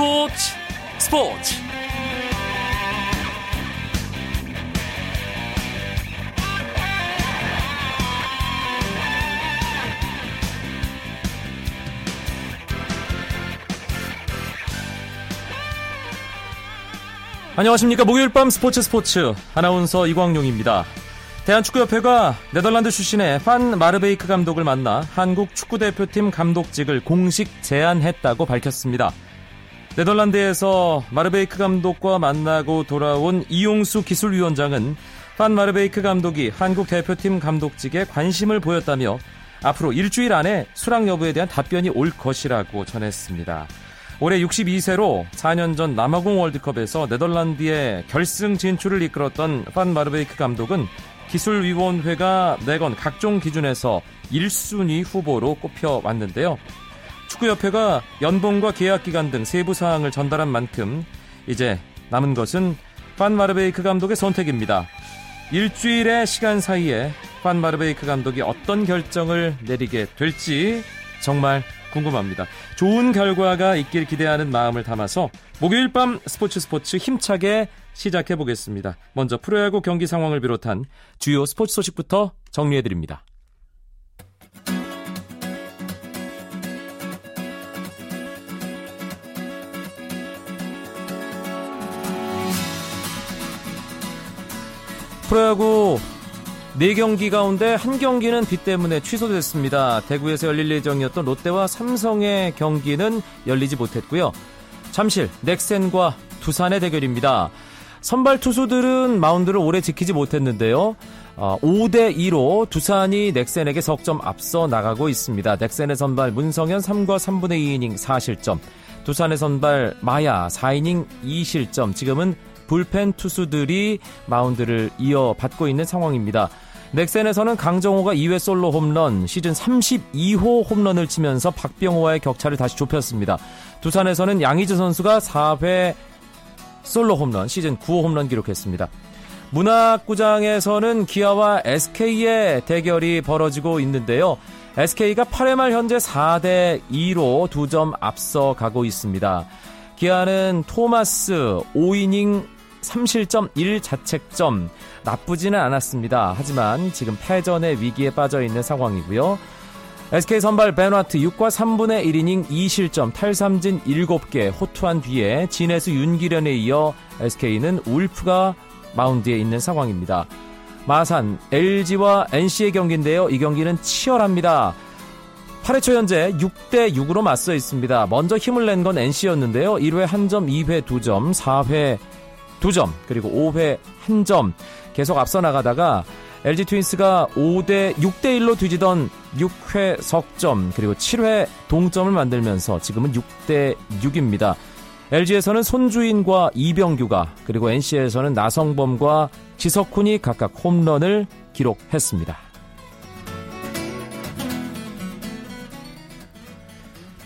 스포츠 스포츠 안녕하십니까 목요일 밤 스포츠 스포츠 아나운서 이광용입니다. 대한축구협회가 네덜란드 출신의 판 마르베이크 감독을 만나 한국 축구대표팀 감독직을 공식 제안했다고 밝혔습니다. 네덜란드에서 마르베이크 감독과 만나고 돌아온 이용수 기술위원장은 판 마르베이크 감독이 한국 대표팀 감독직에 관심을 보였다며 앞으로 일주일 안에 수락 여부에 대한 답변이 올 것이라고 전했습니다. 올해 62세로 4년 전 남아공 월드컵에서 네덜란드의 결승 진출을 이끌었던 판 마르베이크 감독은 기술위원회가 내건 각종 기준에서 1순위 후보로 꼽혀왔는데요. 축구협회가 연봉과 계약 기간 등 세부 사항을 전달한 만큼 이제 남은 것은 판 마르베이크 감독의 선택입니다. 일주일의 시간 사이에 판 마르베이크 감독이 어떤 결정을 내리게 될지 정말 궁금합니다. 좋은 결과가 있길 기대하는 마음을 담아서 목요일 밤 스포츠 스포츠 힘차게 시작해 보겠습니다. 먼저 프로야구 경기 상황을 비롯한 주요 스포츠 소식부터 정리해 드립니다. 프로야구 4경기 가운데 한 경기는 비 때문에 취소됐습니다. 대구에서 열릴 예정이었던 롯데와 삼성의 경기는 열리지 못했고요. 잠실, 넥센과 두산의 대결입니다. 선발 투수들은 마운드를 오래 지키지 못했는데요. 5대 어, 2로 두산이 넥센에게 석점 앞서 나가고 있습니다. 넥센의 선발 문성현 3과 3분의 2이닝 4실점, 두산의 선발 마야 4이닝 2실점. 지금은 불펜 투수들이 마운드를 이어받고 있는 상황입니다. 넥센에서는 강정호가 2회 솔로 홈런, 시즌 32호 홈런을 치면서 박병호와의 격차를 다시 좁혔습니다. 두산에서는 양희즈 선수가 4회 솔로 홈런, 시즌 9호 홈런 기록했습니다. 문학구장에서는 기아와 SK의 대결이 벌어지고 있는데요. SK가 8회 말 현재 4대 2로 2점 앞서 가고 있습니다. 기아는 토마스 5이닝 3실점 1자책점 나쁘지는 않았습니다. 하지만 지금 패전의 위기에 빠져 있는 상황이고요. SK 선발 베너트 6과 3분의 1이닝 2실점 탈삼진 7개 호투한 뒤에 진해수 윤기련에 이어 SK는 울프가 마운드에 있는 상황입니다. 마산 LG와 NC의 경기인데요. 이 경기는 치열합니다. 8회 초 현재 6대 6으로 맞서 있습니다. 먼저 힘을 낸 건 NC였는데요. 1회 1점, 2회 2점, 4회 2점, 그리고 5회 1점 계속 앞서 나가다가 LG 트윈스가 5대 6대 1로 뒤지던 6회 석점 그리고 7회 동점을 만들면서 지금은 6대 6입니다. LG에서는 손주인과 이병규가 그리고 NC에서는 나성범과 지석훈이 각각 홈런을 기록했습니다.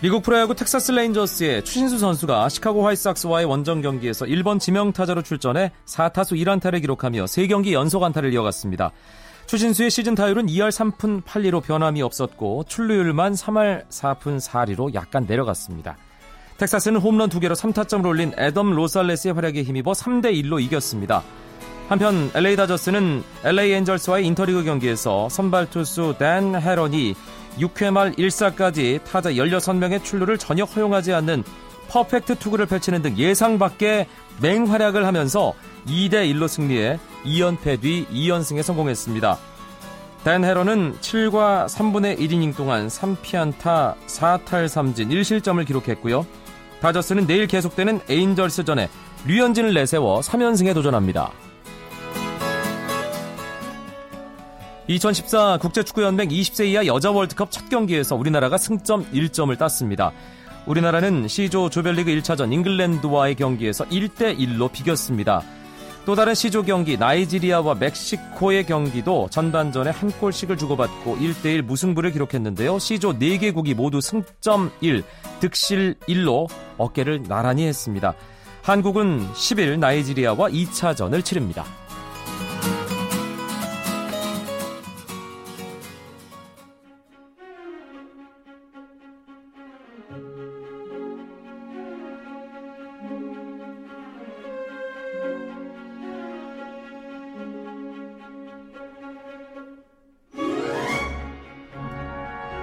미국 프로야구 텍사스 레인저스의 추신수 선수가 시카고 화이트삭스와의 원정 경기에서 1번 지명타자로 출전해 4타수 1안타를 기록하며 3경기 연속 안타를 이어갔습니다. 추신수의 시즌 타율은 2할 3푼 8리로 변함이 없었고 출루율만 3할 4푼 4리로 약간 내려갔습니다. 텍사스는 홈런 2개로 3타점을 올린 애덤 로살레스의 활약에 힘입어 3대 1로 이겼습니다. 한편 LA 다저스는 LA 엔젤스와의 인터리그 경기에서 선발 투수 댄 헤런이 6회 말 1사까지 타자 16명의 출루를 전혀 허용하지 않는 퍼펙트 투구를 펼치는 등 예상 밖의 맹활약을 하면서 2대 1로 승리해 2연패 뒤 2연승에 성공했습니다. 댄 헤런은 7과 3분의 1이닝 동안 3피안타 4탈삼진 1실점을 기록했고요. 다저스는 내일 계속되는 에인절스전에 류현진을 내세워 3연승에 도전합니다. 2014 국제축구연맹 20세 이하 여자 월드컵 첫 경기에서 우리나라가 승점 1점을 땄습니다. 우리나라는 C조 조별리그 1차전 잉글랜드와의 경기에서 1대1로 비겼습니다. 또 다른 C조 경기 나이지리아와 멕시코의 경기도 전반전에 한 골씩을 주고받고 1대1 무승부를 기록했는데요. C조 4개국이 모두 승점 1, 득실 1로 어깨를 나란히 했습니다. 한국은 10일 나이지리아와 2차전을 치릅니다.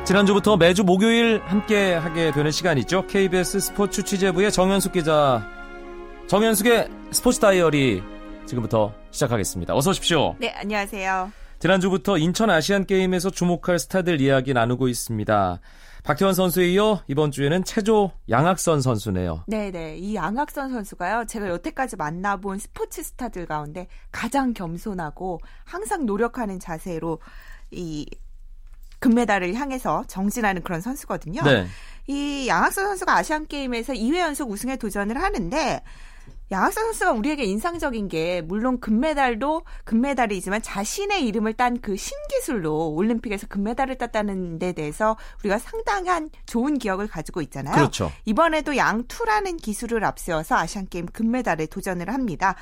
지난주부터 매주 목요일 함께 하게 되는 시간이죠. KBS 스포츠 취재부의 정현숙 기자. 정현숙의 스포츠 다이어리 지금부터 시작하겠습니다. 어서 오십시오. 네, 안녕하세요. 지난주부터 인천 아시안 게임에서 주목할 스타들 이야기 나누고 있습니다. 박태원 선수에 이어 이번 주에는 체조 양학선 선수네요. 네네. 이 양학선 선수가요. 제가 여태까지 만나본 스포츠 스타들 가운데 가장 겸손하고 항상 노력하는 자세로 이 금메달을 향해서 정진하는 그런 선수거든요. 네. 이 양학선 선수가 아시안 게임에서 2회 연속 우승에 도전을 하는데 양학선 선수가 우리에게 인상적인 게 물론 금메달도 금메달이지만 자신의 이름을 딴 그 신기술로 올림픽에서 금메달을 땄다는 데 대해서 우리가 상당한 좋은 기억을 가지고 있잖아요. 그렇죠. 이번에도 양투라는 기술을 앞세워서 아시안 게임 금메달에 도전을 합니다.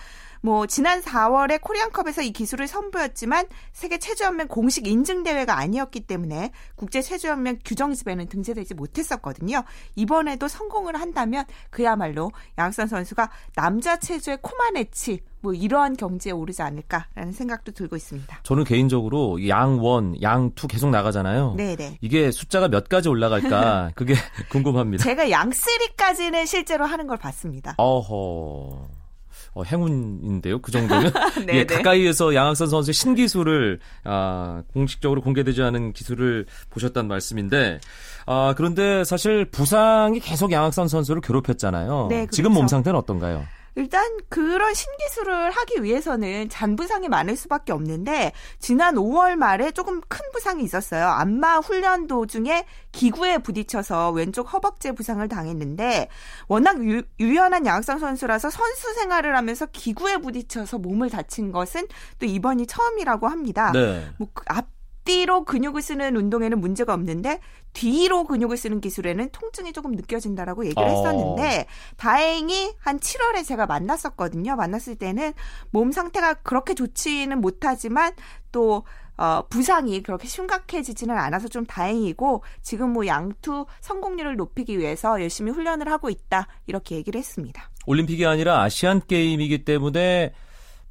뭐 지난 4월에 코리안컵에서 이 기술을 선보였지만 세계 체조연맹 공식 인증 대회가 아니었기 때문에 국제 체조연맹 규정 집에는 등재되지 못했었거든요. 이번에도 성공을 한다면 그야말로 양선 선수가 남자 체조의 코마네치 뭐 이러한 경지에 오르지 않을까라는 생각도 들고 있습니다. 저는 개인적으로 양원, 양투 계속 나가잖아요. 네네. 이게 숫자가 몇 가지 올라갈까 그게 궁금합니다. 제가 양쓰리까지는 실제로 하는 걸 봤습니다. 어허. 어, 행운인데요. 그 정도면 예, 가까이에서 양학선 선수의 신기술을 아, 공식적으로 공개되지 않은 기술을 보셨단 말씀인데 아, 그런데 사실 부상이 계속 양학선 선수를 괴롭혔잖아요. 네, 그렇죠. 지금 몸 상태는 어떤가요? 일단 그런 신기술을 하기 위해서는 잔부상이 많을 수밖에 없는데 지난 5월 말에 조금 큰 부상이 있었어요. 안마 훈련 도중에 기구에 부딪혀서 왼쪽 허벅지 부상을 당했는데 워낙 유, 유연한 양학상 선수라서 선수 생활을 하면서 기구에 부딪혀서 몸을 다친 것은 또 이번이 처음이라고 합니다. 네. 뭐앞 그앞 뒤로 근육을 쓰는 운동에는 문제가 없는데 뒤로 근육을 쓰는 기술에는 통증이 조금 느껴진다라고 얘기를 어. 했었는데 다행히 한 7월에 제가 만났었거든요. 만났을 때는 몸 상태가 그렇게 좋지는 못하지만 또 어, 부상이 그렇게 심각해지지는 않아서 좀 다행이고 지금 뭐 양투 성공률을 높이기 위해서 열심히 훈련을 하고 있다 이렇게 얘기를 했습니다. 올림픽이 아니라 아시안 게임이기 때문에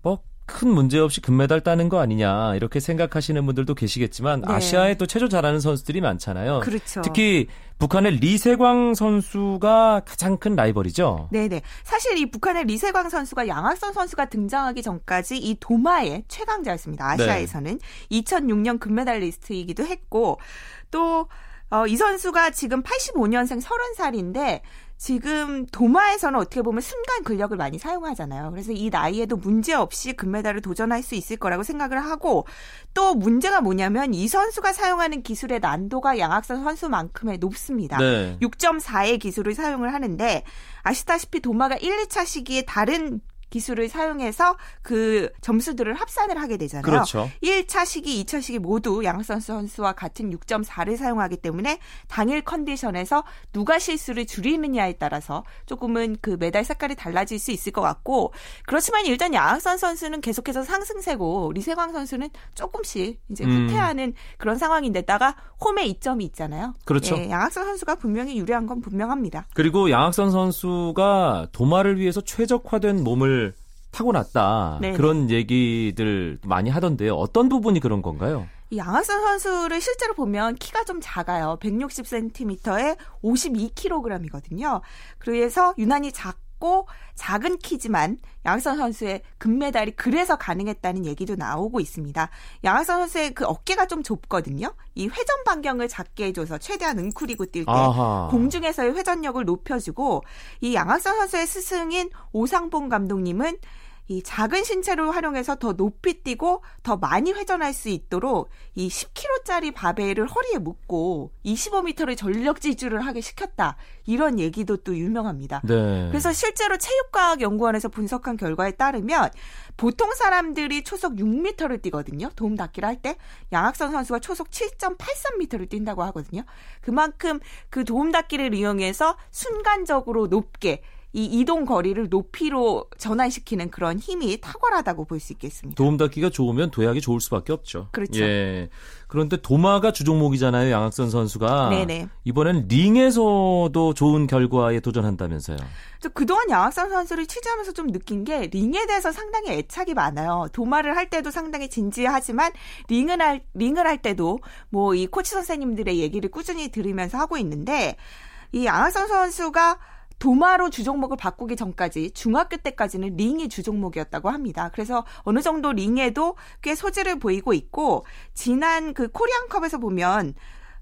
뭐 큰 문제 없이 금메달 따는 거 아니냐 이렇게 생각하시는 분들도 계시겠지만 네. 아시아에 또 체조 잘하는 선수들이 많잖아요. 그렇죠. 특히 북한의 리세광 선수가 가장 큰 라이벌이죠. 네네. 사실 이 북한의 리세광 선수가 양학선 선수가 등장하기 전까지 이 도마의 최강자였습니다. 아시아에서는 네. 2006년 금메달리스트이기도 했고 또 어, 이 선수가 지금 85년생 30살인데 지금 도마에서는 어떻게 보면 순간 근력을 많이 사용하잖아요. 그래서 이 나이에도 문제 없이 금메달을 도전할 수 있을 거라고 생각을 하고 또 문제가 뭐냐면 이 선수가 사용하는 기술의 난도가 양학선 선수만큼의 높습니다. 네. 6.4의 기술을 사용을 하는데 아시다시피 도마가 1, 2차 시기에 다른 기술을 사용해서 그 점수들을 합산을 하게 되잖아요. 그렇죠. 1차 시기, 2차 시기 모두 양선 선수와 같은 6.4를 사용하기 때문에 당일 컨디션에서 누가 실수를 줄이느냐에 따라서 조금은 그 메달 색깔이 달라질 수 있을 것 같고 그렇지만 일단 양학선 선수는 계속해서 상승세고 리세광 선수는 조금씩 이제 음. 후퇴하는 음. 그런 상황인데다가 홈에 이점이 있잖아요. 그렇죠. 네, 양학선 선수가 분명히 유리한 건 분명합니다. 그리고 양학선 선수가 도마를 위해서 최적화된 몸을 타고났다 네네. 그런 얘기들 많이 하던데요. 어떤 부분이 그런 건가요? 이 양학선 선수를 실제로 보면 키가 좀 작아요. 160cm에 52kg이거든요. 그래서 유난히 작 고 작은 키지만 양학선 선수의 금메달이 그래서 가능했다는 얘기도 나오고 있습니다. 양학선 선수의 그 어깨가 좀 좁거든요. 이 회전 반경을 작게 해줘서 최대한 응쿠리고 뛸 때 공중에서의 회전력을 높여주고 이 양학선 선수의 스승인 오상봉 감독님은 이 작은 신체를 활용해서 더 높이 뛰고 더 많이 회전할 수 있도록 이 10kg짜리 바벨을 허리에 묶고 25m를 전력 지주를 하게 시켰다. 이런 얘기도 또 유명합니다. 네. 그래서 실제로 체육과학 연구원에서 분석한 결과에 따르면 보통 사람들이 초속 6m를 뛰거든요. 도움 닫기를 할 때 양학선 선수가 초속 7.83m를 뛴다고 하거든요. 그만큼 그 도움 닫기를 이용해서 순간적으로 높게 이 이동 거리를 높이로 전환시키는 그런 힘이 탁월하다고 볼 수 있겠습니다. 도움 닫기가 좋으면 도약이 좋을 수밖에 없죠. 그렇죠. 예. 그런데 도마가 주종목이잖아요, 양학선 선수가. 네네. 이번엔 링에서도 좋은 결과에 도전한다면서요. 그동안 양학선 선수를 취재하면서 좀 느낀 게 링에 대해서 상당히 애착이 많아요. 도마를 할 때도 상당히 진지하지만 링을 할 링을 할 때도 뭐 이 코치 선생님들의 얘기를 꾸준히 들으면서 하고 있는데 이 양학선 선수가 도마로 주종목을 바꾸기 전까지 중학교 때까지는 링이 주종목이었다고 합니다. 그래서 어느 정도 링에도 꽤 소질을 보이고 있고 지난 그 코리안컵에서 보면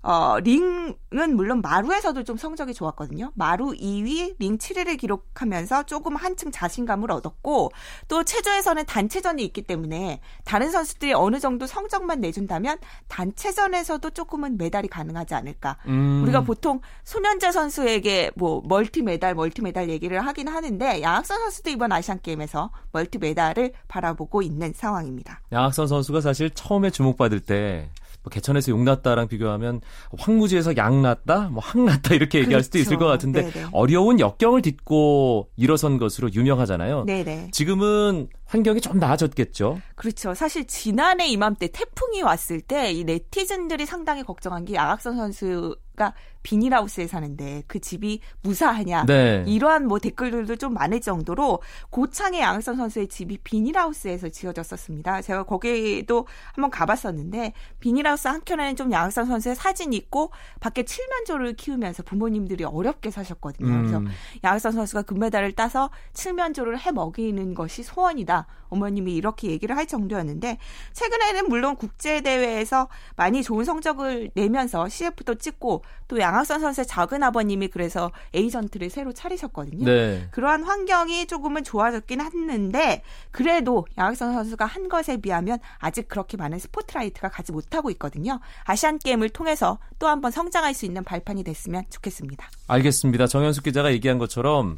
어, 링은 물론 마루에서도 좀 성적이 좋았거든요. 마루 2위, 링 7위를 기록하면서 조금 한층 자신감을 얻었고 또 체조에서는 단체전이 있기 때문에 다른 선수들이 어느 정도 성적만 내준다면 단체전에서도 조금은 메달이 가능하지 않을까. 음. 우리가 보통 손연재 선수에게 뭐 멀티 메달, 멀티 메달 얘기를 하긴 하는데 양학선 선수도 이번 아시안 게임에서 멀티 메달을 바라보고 있는 상황입니다. 양학선 선수가 사실 처음에 주목받을 때 뭐 개천에서 용 났다랑 비교하면 황무지에서 양 났다, 뭐 항 났다 이렇게 얘기할 그렇죠. 수도 있을 것 같은데 네네. 어려운 역경을 딛고 일어선 것으로 유명하잖아요. 네네. 지금은 환경이 좀 나아졌겠죠. 그렇죠. 사실 지난해 이맘때 태풍이 왔을 때 이 네티즌들이 상당히 걱정한 게 양학선 선수가 비닐하우스에 사는데 그 집이 무사하냐 네. 이러한 뭐 댓글들도 좀 많을 정도로 고창의 양선 선수의 집이 비닐하우스에서 지어졌었습니다. 제가 거기도 한번 가봤었는데 비닐하우스 한 켠에는 좀 양선 선수의 사진이 있고 밖에 칠면조를 키우면서 부모님들이 어렵게 사셨거든요. 음. 그래서 양선 선수가 금메달을 따서 칠면조를 해 먹이는 것이 소원이다. 어머님이 이렇게 얘기를 할 정도였는데 최근에는 물론 국제 대회에서 많이 좋은 성적을 내면서 CF도 찍고 또 양. 양학선 선수의 작은 아버님이 그래서 에이전트를 새로 차리셨거든요. 네. 그러한 환경이 조금은 좋아졌긴 했는데 그래도 양학선 선수가 한 것에 비하면 아직 그렇게 많은 스포트라이트가 가지 못하고 있거든요. 아시안 게임을 통해서 또 한번 성장할 수 있는 발판이 됐으면 좋겠습니다. 알겠습니다. 정현숙 기자가 얘기한 것처럼 아,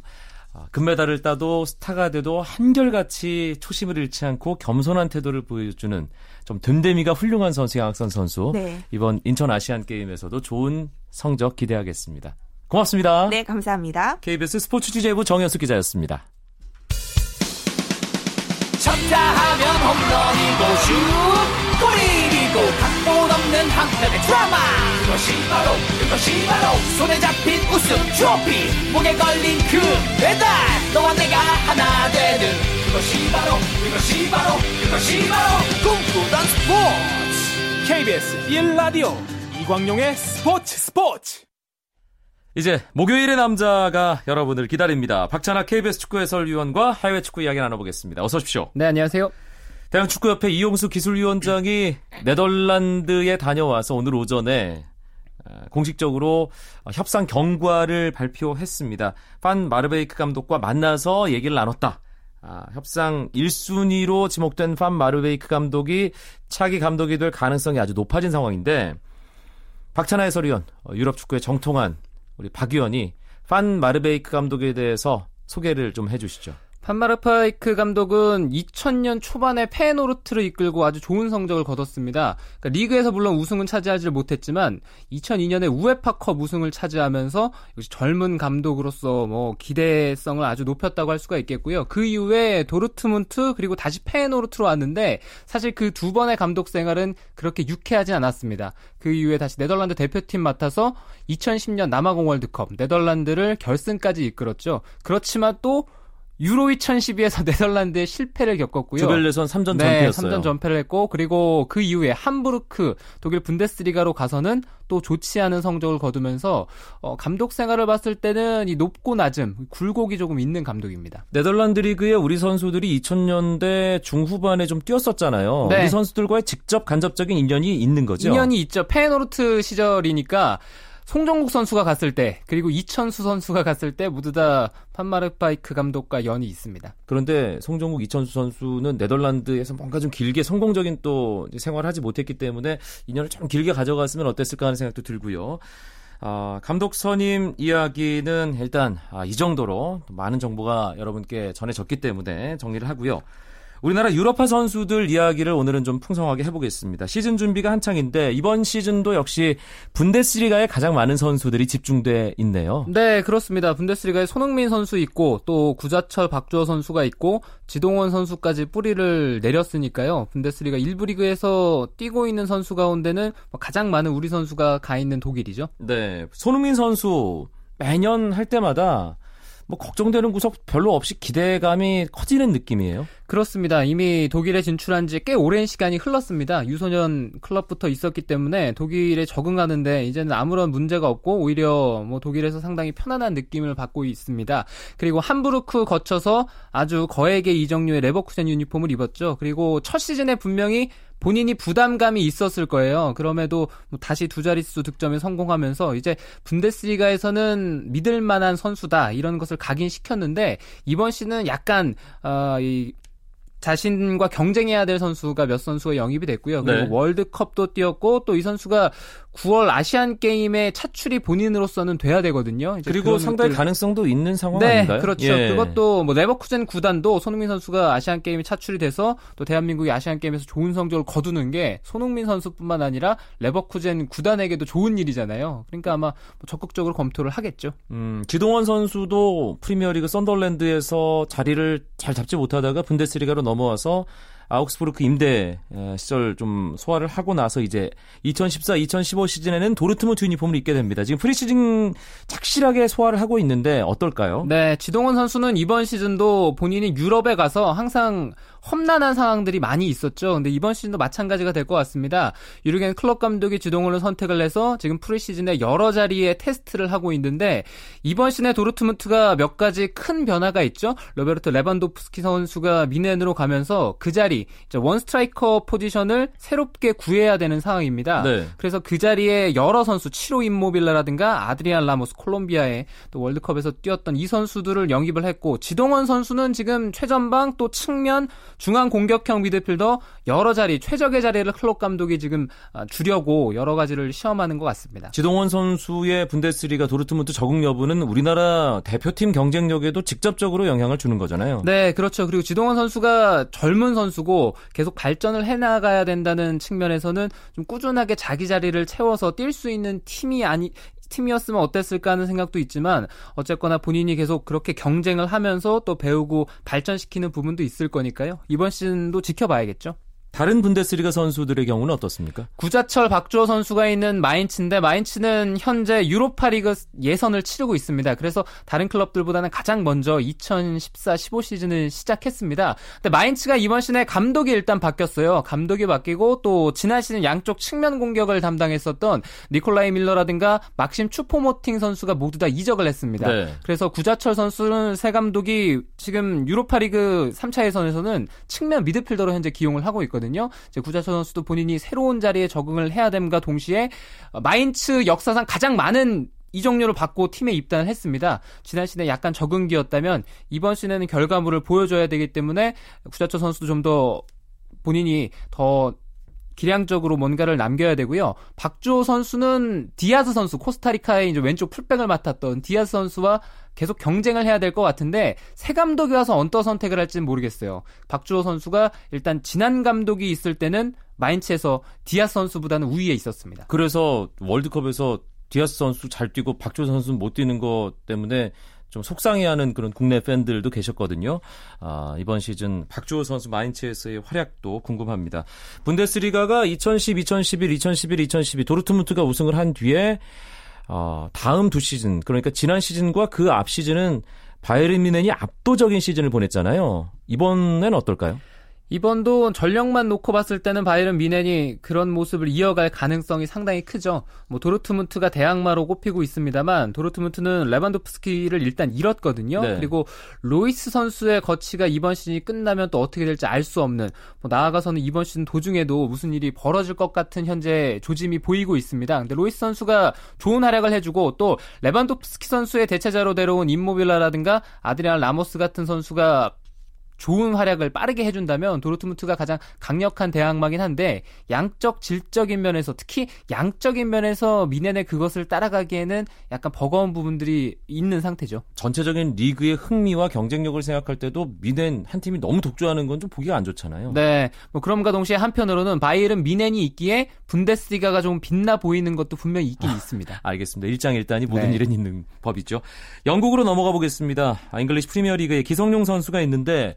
금메달을 따도 스타가 돼도 한결같이 초심을 잃지 않고 겸손한 태도를 보여주는 좀 든데미가 훌륭한 선수 양학선 선수 네. 이번 인천 아시안 게임에서도 좋은 성적 기대하겠습니다. 고맙습니다. 네, 감사합니다. KBS 스포츠 취재부 정현수 기자였습니다. 쳤다 하면 홈런이고 슛 골이고 각본 없는 한 편의 드라마 그것이 바로 그것이 바로 손에 잡힌 우승 트로피 목에 걸린 그 배달 너와 내가 하나 되는 그것이 바로 그것이 바로 그것이 바로 꿈꾸던 스포츠 KBS 1라디오 이광용의 스포츠 스포츠 이제 목요일의 남자가 여러분을 기다립니다. 박찬아 KBS 축구 해설위원과 해외 축구 이야기 나눠보겠습니다. 어서 오십시오. 네, 안녕하세요. 대한축구협회 이용수 기술위원장이 네덜란드에 다녀와서 오늘 오전에 아, 공식적으로 협상 경과를 발표했습니다. 판 마르베이크 감독과 만나서 얘기를 나눴다. 아, 협상 1순위로 지목된 판 마르베이크 감독이 차기 감독이 될 가능성이 아주 높아진 상황인데 박찬하 해설위원, 어, 유럽 축구의 정통한 우리 박 의원이 판 마르베이크 감독에 대해서 소개를 좀 해주시죠. 판마르파이크 감독은 2000년 초반에 페노르트를 이끌고 아주 좋은 성적을 거뒀습니다. 그러니까 리그에서 물론 우승은 차지하지 못했지만 2002년에 우에파컵 우승을 차지하면서 역시 젊은 감독으로서 뭐 기대성을 아주 높였다고 할 수가 있겠고요. 그 이후에 도르트문트 그리고 다시 페노르트로 왔는데 사실 그 두 번의 감독 생활은 그렇게 유쾌하지 않았습니다. 그 이후에 다시 네덜란드 대표팀 맡아서 2010년 남아공 월드컵 네덜란드를 결승까지 이끌었죠. 그렇지만 또 유로 2012에서 네덜란드의 실패를 겪었고요. 조별예선 3전 네, 전패였어요. 3전 전패를 했고 그리고 그 이후에 함부르크 독일 분데스리가로 가서는 또 좋지 않은 성적을 거두면서 어, 감독 생활을 봤을 때는 이 높고 낮음, 굴곡이 조금 있는 감독입니다. 네덜란드 리그에 우리 선수들이 2000년대 중후반에 좀 뛰었었잖아요. 네. 우리 선수들과의 직접 간접적인 인연이 있는 거죠. 인연이 있죠. 페노르트 시절이니까 송정국 선수가 갔을 때 그리고 이천수 선수가 갔을 때 모두 다 판마르파이크 감독과 연이 있습니다. 그런데 송정국 이천수 선수는 네덜란드에서 뭔가 좀 길게 성공적인 또 생활을 하지 못했기 때문에 인연을 좀 길게 가져갔으면 어땠을까 하는 생각도 들고요. 아, 감독 선임 이야기는 일단 아, 이 정도로 많은 정보가 여러분께 전해졌기 때문에 정리를 하고요. 우리나라 유럽파 선수들 이야기를 오늘은 좀 풍성하게 해보겠습니다. 시즌 준비가 한창인데 이번 시즌도 역시 분데스리가에 가장 많은 선수들이 집중돼 있네요. 네, 그렇습니다. 분데스리가에 손흥민 선수 있고 또 구자철 박주호 선수가 있고 지동원 선수까지 뿌리를 내렸으니까요. 분데스리가 1부 리그에서 뛰고 있는 선수 가운데는 뭐 가장 많은 우리 선수가 가 있는 독일이죠. 네, 손흥민 선수 매년 할 때마다 뭐 걱정되는 구석 별로 없이 기대감이 커지는 느낌이에요. 그렇습니다. 이미 독일에 진출한 지 꽤 오랜 시간이 흘렀습니다. 유소년 클럽부터 있었기 때문에 독일에 적응하는데 이제는 아무런 문제가 없고 오히려 뭐 독일에서 상당히 편안한 느낌을 받고 있습니다. 그리고 함부르크 거쳐서 아주 거액의 이적료의 레버쿠젠 유니폼을 입었죠. 그리고 첫 시즌에 분명히 본인이 부담감이 있었을 거예요. 그럼에도 뭐 다시 두 자릿수 득점에 성공하면서 이제 분데스리가에서는 믿을 만한 선수다 이런 것을 각인시켰는데 이번 시즌은 약간 어, 이 자신과 경쟁해야 될 선수가 몇 선수가 영입이 됐고요. 그리고 네. 월드컵도 뛰었고 또 이 선수가 9월 아시안 게임에 차출이 본인으로서는 돼야 되거든요. 그리고 상당히 것들- 가능성도 있는 상황 네, 아닌가요? 그렇죠. 예. 그것도 뭐 레버쿠젠 구단도 손흥민 선수가 아시안 게임에 차출이 돼서 또 대한민국이 아시안 게임에서 좋은 성적을 거두는 게 손흥민 선수뿐만 아니라 레버쿠젠 구단에게도 좋은 일이잖아요. 그러니까 아마 뭐 적극적으로 검토를 하겠죠. 음, 지동원 선수도 프리미어리그 썬더랜드에서 자리를 잘 잡지 못하다가 분데스리가로 넘어와서 아우크스부르크 임대 에, 시절 좀 소화를 하고 나서 이제 2014-2015 시즌에는 도르트문트 유니폼을 입게 됩니다. 지금 프리시즌 착실하게 소화를 하고 있는데 어떨까요? 네, 지동원 선수는 이번 시즌도 본인이 유럽에 가서 항상 험난한 상황들이 많이 있었죠. 근데 이번 시즌도 마찬가지가 될 것 같습니다. 유르겐 클롭 감독이 지동원을 선택을 해서 지금 프리시즌에 여러 자리에 테스트를 하고 있는데 이번 시즌에 도르트문트가 몇 가지 큰 변화가 있죠. 로베르트 레반도프스키 선수가 뮌헨으로 가면서 그 자리 원 스트라이커 포지션을 새롭게 구해야 되는 상황입니다. 네. 그래서 그 자리에 여러 선수 치로 임모빌레라든가 아드리안 라모스 콜롬비아에 또 월드컵에서 뛰었던 이 선수들을 영입을 했고 지동원 선수는 지금 최전방 또 측면 중앙 공격형 미드필더 여러 자리 최적의 자리를 클럽 감독이 지금 아, 주려고 여러 가지를 시험하는 것 같습니다. 지동원 선수의 분데스리가 도르트문트 적응 여부는 우리나라 대표팀 경쟁력에도 직접적으로 영향을 주는 거잖아요. 네, 그렇죠. 그리고 지동원 선수가 젊은 선수고 계속 발전을 해나가야 된다는 측면에서는 좀 꾸준하게 자기 자리를 채워서 뛸 수 있는 팀이 아니 팀이었으면 어땠을까 하는 생각도 있지만 어쨌거나 본인이 계속 그렇게 경쟁을 하면서 또 배우고 발전시키는 부분도 있을 거니까요. 이번 시즌도 지켜봐야겠죠. 다른 분데스리가 선수들의 경우는 어떻습니까? 구자철 박주호 선수가 있는 마인츠인데 마인츠는 현재 유로파리그 예선을 치르고 있습니다. 그래서 다른 클럽들보다는 가장 먼저 2014-15 시즌을 시작했습니다. 근데 마인츠가 이번 시즌에 감독이 일단 바뀌었어요. 감독이 바뀌고 또 지난 시즌 양쪽 측면 공격을 담당했었던 니콜라이 밀러라든가 막심 추포모팅 선수가 모두 다 이적을 했습니다. 네. 그래서 구자철 선수는 새 감독이 지금 유로파리그 3차 예선에서는 측면 미드필더로 현재 기용을 하고 있거든요. 이제 구자철 선수도 본인이 새로운 자리에 적응을 해야 됨과 동시에 어, 마인츠 역사상 가장 많은 이적료를 받고 팀에 입단을 했습니다. 지난 시즌에 약간 적응기였다면 이번 시즌에는 결과물을 보여줘야 되기 때문에 구자철 선수도 좀 더 본인이 더 기량적으로 뭔가를 남겨야 되고요. 박주호 선수는 디아즈 선수 코스타리카의 이제 왼쪽 풀백을 맡았던 디아즈 선수와 계속 경쟁을 해야 될 것 같은데 새 감독이 와서 어떤 선택을 할지는 모르겠어요. 박주호 선수가 일단 지난 감독이 있을 때는 마인츠에서 디아즈 선수보다는 우위에 있었습니다. 그래서 월드컵에서 디아스 선수 잘 뛰고 박주호 선수는 못 뛰는 것 때문에 좀 속상해하는 그런 국내 팬들도 계셨거든요. 아, 이번 시즌 박주호 선수 마인츠에서의 활약도 궁금합니다. 분데스리가가 2010, 2011, 2011, 2012 도르트문트가 우승을 한 뒤에 어, 다음 두 시즌 그러니까 지난 시즌과 그 앞 시즌은 바이에른 뮌헨이 압도적인 시즌을 보냈잖아요. 이번엔 어떨까요? 이번도 전력만 놓고 봤을 때는 바이에른 뮌헨이 그런 모습을 이어갈 가능성이 상당히 크죠. 뭐 도르트문트가 대항마로 꼽히고 있습니다만 도르트문트는 레반도프스키를 일단 잃었거든요. 네. 그리고 로이스 선수의 거취가 이번 시즌이 끝나면 또 어떻게 될지 알 수 없는 뭐 나아가서는 이번 시즌 도중에도 무슨 일이 벌어질 것 같은 현재 조짐이 보이고 있습니다. 근데 로이스 선수가 좋은 활약을 해주고 또 레반도프스키 선수의 대체자로 데려온 임모빌레라든가 아드리안 라모스 같은 선수가 좋은 활약을 빠르게 해준다면 도르트문트가 가장 강력한 대항마긴 한데 양적 질적인 면에서 특히 양적인 면에서 미넨의 그것을 따라가기에는 약간 버거운 부분들이 있는 상태죠. 전체적인 리그의 흥미와 경쟁력을 생각할 때도 미넨 한 팀이 너무 독주하는 건 좀 보기가 안 좋잖아요. 네, 뭐 그럼과 동시에 한편으로는 바이에른 미넨이 있기에 분데스리가가 좀 빛나 보이는 것도 분명히 있긴 있습니다. 알겠습니다. 일장일단이 모든 네. 일은 있는 법이죠. 영국으로 넘어가 보겠습니다. 아, 잉글리시 프리미어리그에 기성용 선수가 있는데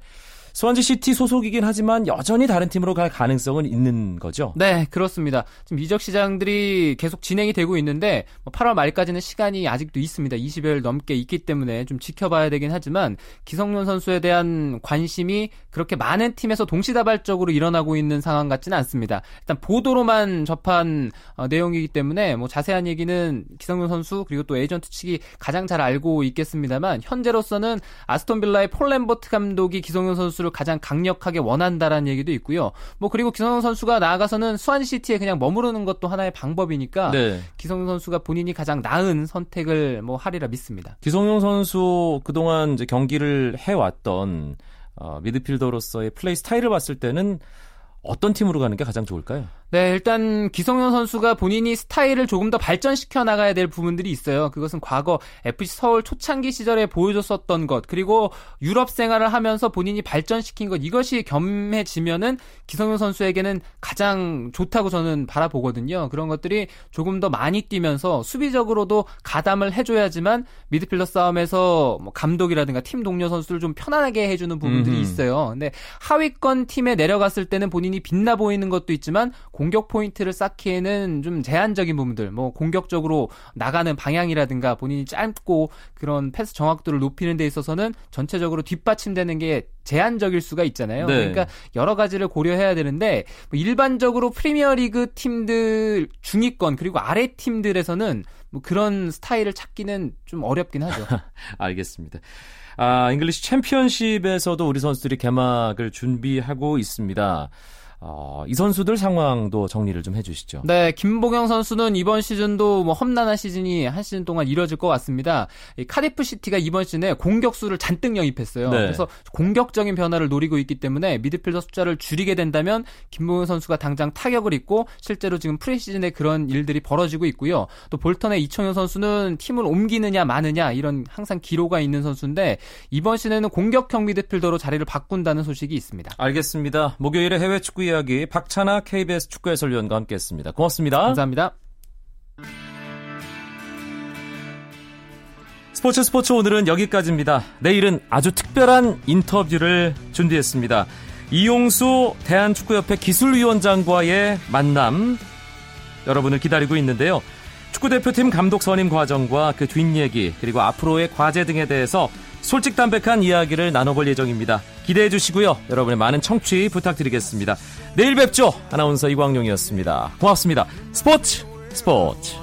스완지 시티 소속이긴 하지만 여전히 다른 팀으로 갈 가능성은 있는 거죠. 네, 그렇습니다. 지금 이적 시장들이 계속 진행이 되고 있는데 뭐 8월 말까지는 시간이 아직도 있습니다. 20여일 넘게 있기 때문에 좀 지켜봐야 되긴 하지만 기성용 선수에 대한 관심이 그렇게 많은 팀에서 동시다발적으로 일어나고 있는 상황 같지는 않습니다. 일단 보도로만 접한 어, 내용이기 때문에 뭐 자세한 얘기는 기성용 선수 그리고 또 에이전트 측이 가장 잘 알고 있겠습니다만 현재로서는 아스톤 빌라의 폴 램버트 감독이 기성용 선수 를 가장 강력하게 원한다라는 얘기도 있고요. 뭐 그리고 기성용 선수가 나아가서는 수완시티에 그냥 머무르는 것도 하나의 방법이니까 네. 기성용 선수가 본인이 가장 나은 선택을 뭐 하리라 믿습니다. 기성용 선수 그동안 이제 경기를 해왔던 어, 미드필더로서의 플레이 스타일을 봤을 때는 어떤 팀으로 가는 게 가장 좋을까요? 네, 일단 기성용 선수가 본인이 스타일을 조금 더 발전시켜 나가야 될 부분들이 있어요. 그것은 과거 FC 서울 초창기 시절에 보여줬었던 것, 그리고 유럽 생활을 하면서 본인이 발전시킨 것, 이것이 겸해지면은 기성용 선수에게는 가장 좋다고 저는 바라보거든요. 그런 것들이 조금 더 많이 뛰면서 수비적으로도 가담을 해줘야지만 미드필더 싸움에서 뭐 감독이라든가 팀 동료 선수를 좀 편안하게 해주는 부분들이. 있어요. 근데 하위권 팀에 내려갔을 때는 본인이 빛나 보이는 것도 있지만 공격 포인트를 쌓기에는 좀 제한적인 부분들, 뭐 공격적으로 나가는 방향이라든가 본인이 짧고 그런 패스 정확도를 높이는 데 있어서는 전체적으로 뒷받침되는 게 제한적일 수가 있잖아요. 네. 그러니까 여러 가지를 고려해야 되는데 뭐 일반적으로 프리미어리그 팀들 중위권 그리고 아래 팀들에서는 뭐 그런 스타일을 찾기는 좀 어렵긴 하죠. 알겠습니다. 아, 잉글리시 챔피언십에서도 우리 선수들이 개막을 준비하고 있습니다. 어, 이 선수들 상황도 정리를 좀 해주시죠. 네, 김보경 선수는 이번 시즌도 뭐 험난한 시즌이 한 시즌 동안 이뤄질 것 같습니다. 이 카디프 시티가 이번 시즌에 공격수를 잔뜩 영입했어요. 네. 그래서 공격적인 변화를 노리고 있기 때문에 미드필더 숫자를 줄이게 된다면 김보경 선수가 당장 타격을 입고 실제로 지금 프리시즌에 그런 일들이 벌어지고 있고요. 또 볼턴의 이청용 선수는 팀을 옮기느냐 마느냐 이런 항상 기로가 있는 선수인데 이번 시즌에는 공격형 미드필더로 자리를 바꾼다는 소식이 있습니다. 알겠습니다. 목요일에 해외 축구 이야기 박찬아 KBS 축구 해설위원과 함께했습니다. 고맙습니다. 감사합니다. 스포츠 스포츠 오늘은 여기까지입니다. 내일은 아주 특별한 인터뷰를 준비했습니다. 이용수 대한축구협회 기술위원장과의 만남 여러분을 기다리고 있는데요. 축구대표팀 감독 선임 과정과 그 뒷얘기 그리고 앞으로의 과제 등에 대해서 솔직 담백한 이야기를 나눠볼 예정입니다. 기대해 주시고요. 여러분의 많은 청취 부탁드리겠습니다. 내일 뵙죠. 아나운서 이광용이었습니다. 고맙습니다. 스포츠 스포츠